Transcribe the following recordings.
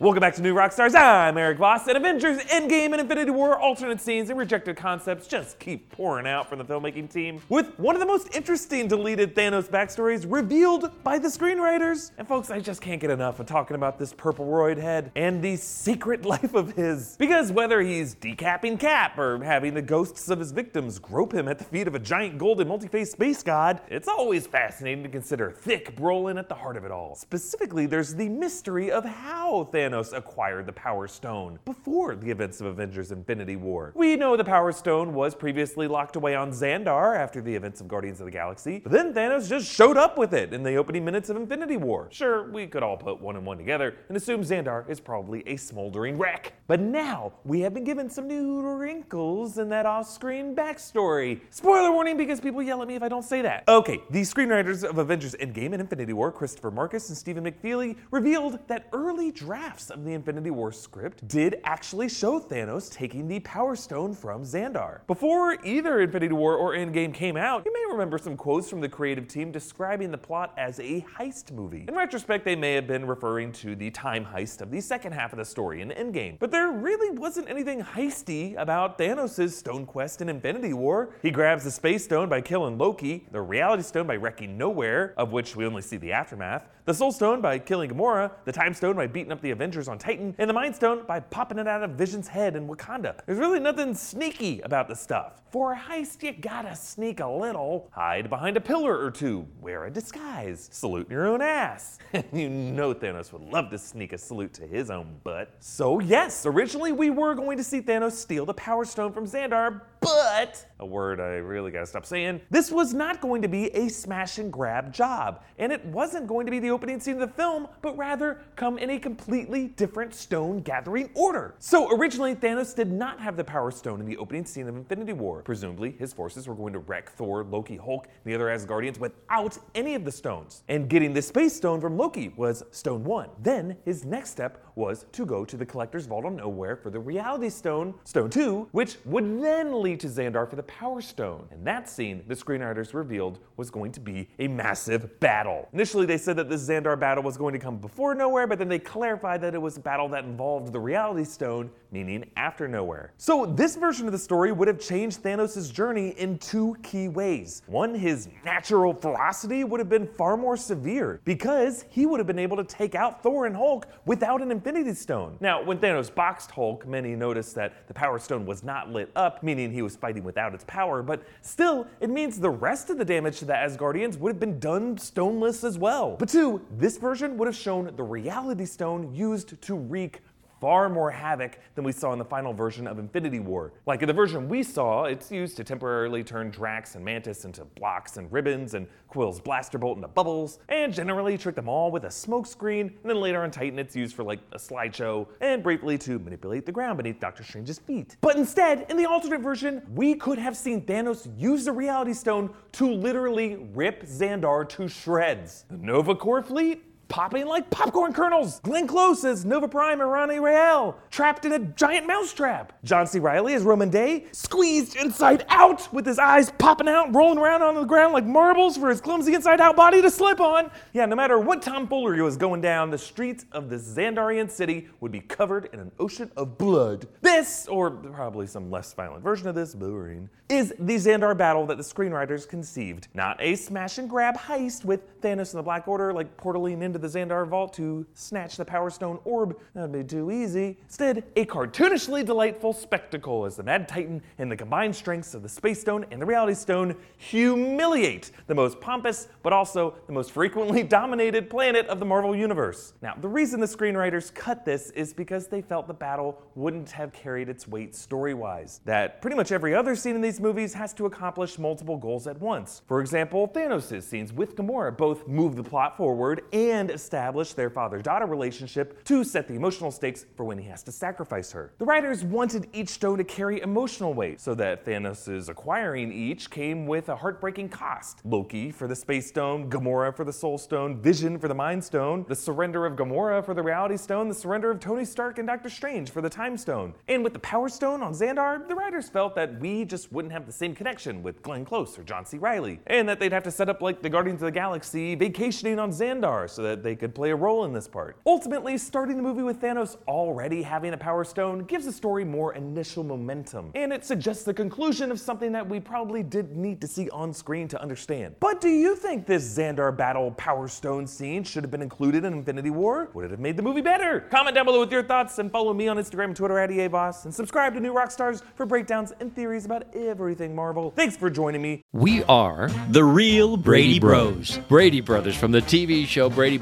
Welcome back to New Rockstars. I'm Erik Voss, and Avengers Endgame and Infinity War alternate scenes and rejected concepts just keep pouring out from the filmmaking team, with one of the most interesting deleted Thanos backstories revealed by the screenwriters. And folks, I just can't get enough of talking about this purple roid head and the secret life of his. Because whether he's decapping Cap or having the ghosts of his victims grope him at the feet of a giant golden multi-faced space god, it's always fascinating to consider thick Brolin at the heart of it all. Specifically, there's the mystery of how Thanos Thanos acquired the Power Stone before the events of Avengers Infinity War. We know the Power Stone was previously locked away on Xandar after the events of Guardians of the Galaxy, but then Thanos just showed up with it in the opening minutes of Infinity War. Sure, we could all put one and one together and assume Xandar is probably a smoldering wreck. But now we have been given some new wrinkles in that off screen backstory. Spoiler warning because people yell at me if I don't say that. Okay, the screenwriters of Avengers Endgame and Infinity War, Christopher Markus and Stephen McFeely, revealed that early drafts drafts of the Infinity War script did actually show Thanos taking the Power Stone from Xandar. Before either Infinity War or Endgame came out, you may remember some quotes from the creative team describing the plot as a heist movie. In retrospect, they may have been referring to the time heist of the second half of the story in Endgame. But there really wasn't anything heisty about Thanos' Stone Quest in Infinity War. He grabs the Space Stone by killing Loki, the Reality Stone by wrecking Nowhere, of which we only see the aftermath, the Soul Stone by killing Gamora, the Time Stone by beating up the Avengers on Titan, and the Mind Stone by popping it out of Vision's head in Wakanda. There's really nothing sneaky about the stuff. For a heist, you gotta sneak a little. Hide behind a pillar or two, wear a disguise, salute your own ass. you know Thanos would love to sneak a salute to his own butt. So, yes, originally we were going to see Thanos steal the Power Stone from Xandar, but, a word I really gotta stop saying, this was not going to be a smash and grab job, and it wasn't going to be the opening scene of the film, but rather come in a completely different stone gathering order. So originally, Thanos did not have the Power Stone in the opening scene of Infinity War. Presumably, his forces were going to wreck Thor, Loki, Hulk, and the other Asgardians without any of the stones. And getting the Space Stone from Loki was Stone 1. Then, his next step was to go to the Collector's Vault of Nowhere for the Reality Stone, Stone 2, which would then lead to Xandar for the Power Stone. And that scene, the screenwriters revealed, was going to be a massive battle. Initially, they said that this Xandar battle was going to come before Nowhere, but then they clarified that it was a battle that involved the Reality Stone, meaning after Nowhere. So this version of the story would have changed Thanos' journey in two key ways. One, his natural ferocity would have been far more severe because he would have been able to take out Thor and Hulk without an Infinity Stone. Now, when Thanos boxed Hulk, many noticed that the Power Stone was not lit up, meaning he was fighting without its power, but still, it means the rest of the damage to the Asgardians would have been done stoneless as well. But two, this version would have shown the Reality Stone used to wreak far more havoc than we saw in the final version of Infinity War. Like in the version we saw, it's used to temporarily turn Drax and Mantis into blocks and ribbons and Quill's blaster bolt into bubbles, and generally trick them all with a smokescreen, and then later on Titan it's used for like a slideshow and briefly to manipulate the ground beneath Doctor Strange's feet. But instead, in the alternate version, we could have seen Thanos use the Reality Stone to literally rip Xandar to shreds. The Nova Corps fleet popping like popcorn kernels. Glenn Close as Nova Prime and Irani Rael, trapped in a giant mousetrap. John C. Reilly as Rhomann Dey, squeezed inside out with his eyes popping out, rolling around on the ground like marbles for his clumsy inside out body to slip on. Yeah, no matter what tomfoolery was going down, the streets of the Xandarian city would be covered in an ocean of blood. This, or probably some less violent version of this, boring, is the Xandar battle that the screenwriters conceived. Not a smash and grab heist with Thanos and the Black Order like portaling into the Xandar vault to snatch the Power Stone orb. That'd be too easy. Instead, a cartoonishly delightful spectacle as the Mad Titan and the combined strengths of the Space Stone and the Reality Stone humiliate the most pompous but also the most frequently dominated planet of the Marvel Universe. Now, the reason the screenwriters cut this is because they felt the battle wouldn't have carried its weight story-wise. That pretty much every other scene in these movies has to accomplish multiple goals at once. For example, Thanos' scenes with Gamora both move the plot forward and establish their father-daughter relationship to set the emotional stakes for when he has to sacrifice her. The writers wanted each stone to carry emotional weight, so that Thanos' acquiring each came with a heartbreaking cost. Loki for the Space Stone, Gamora for the Soul Stone, Vision for the Mind Stone, the surrender of Gamora for the Reality Stone, the surrender of Tony Stark and Doctor Strange for the Time Stone. And with the Power Stone on Xandar, the writers felt that we just wouldn't have the same connection with Glenn Close or John C. Reilly, and that they'd have to set up like the Guardians of the Galaxy vacationing on Xandar so that that they could play a role in this part. Ultimately, starting the movie with Thanos already having a Power Stone gives the story more initial momentum, and it suggests the conclusion of something that we probably did need to see on screen to understand. But do you think this Xandar battle Power Stone scene should have been included in Infinity War? Would it have made the movie better? Comment down below with your thoughts and follow me on Instagram and Twitter at EAVoss and subscribe to New Rockstars for breakdowns and theories about everything Marvel. Thanks for joining me. We are the real Brady Bros. Brady Brothers from the TV show Brady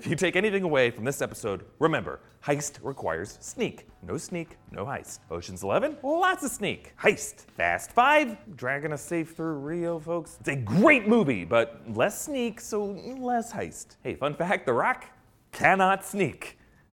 If you take anything away from this episode, remember, heist requires sneak. No sneak, no heist. Ocean's 11, lots of sneak. Heist. Fast 5, dragging us safe through Rio, folks. It's a great movie, but less sneak, so less heist. Hey, fun fact The Rock cannot sneak.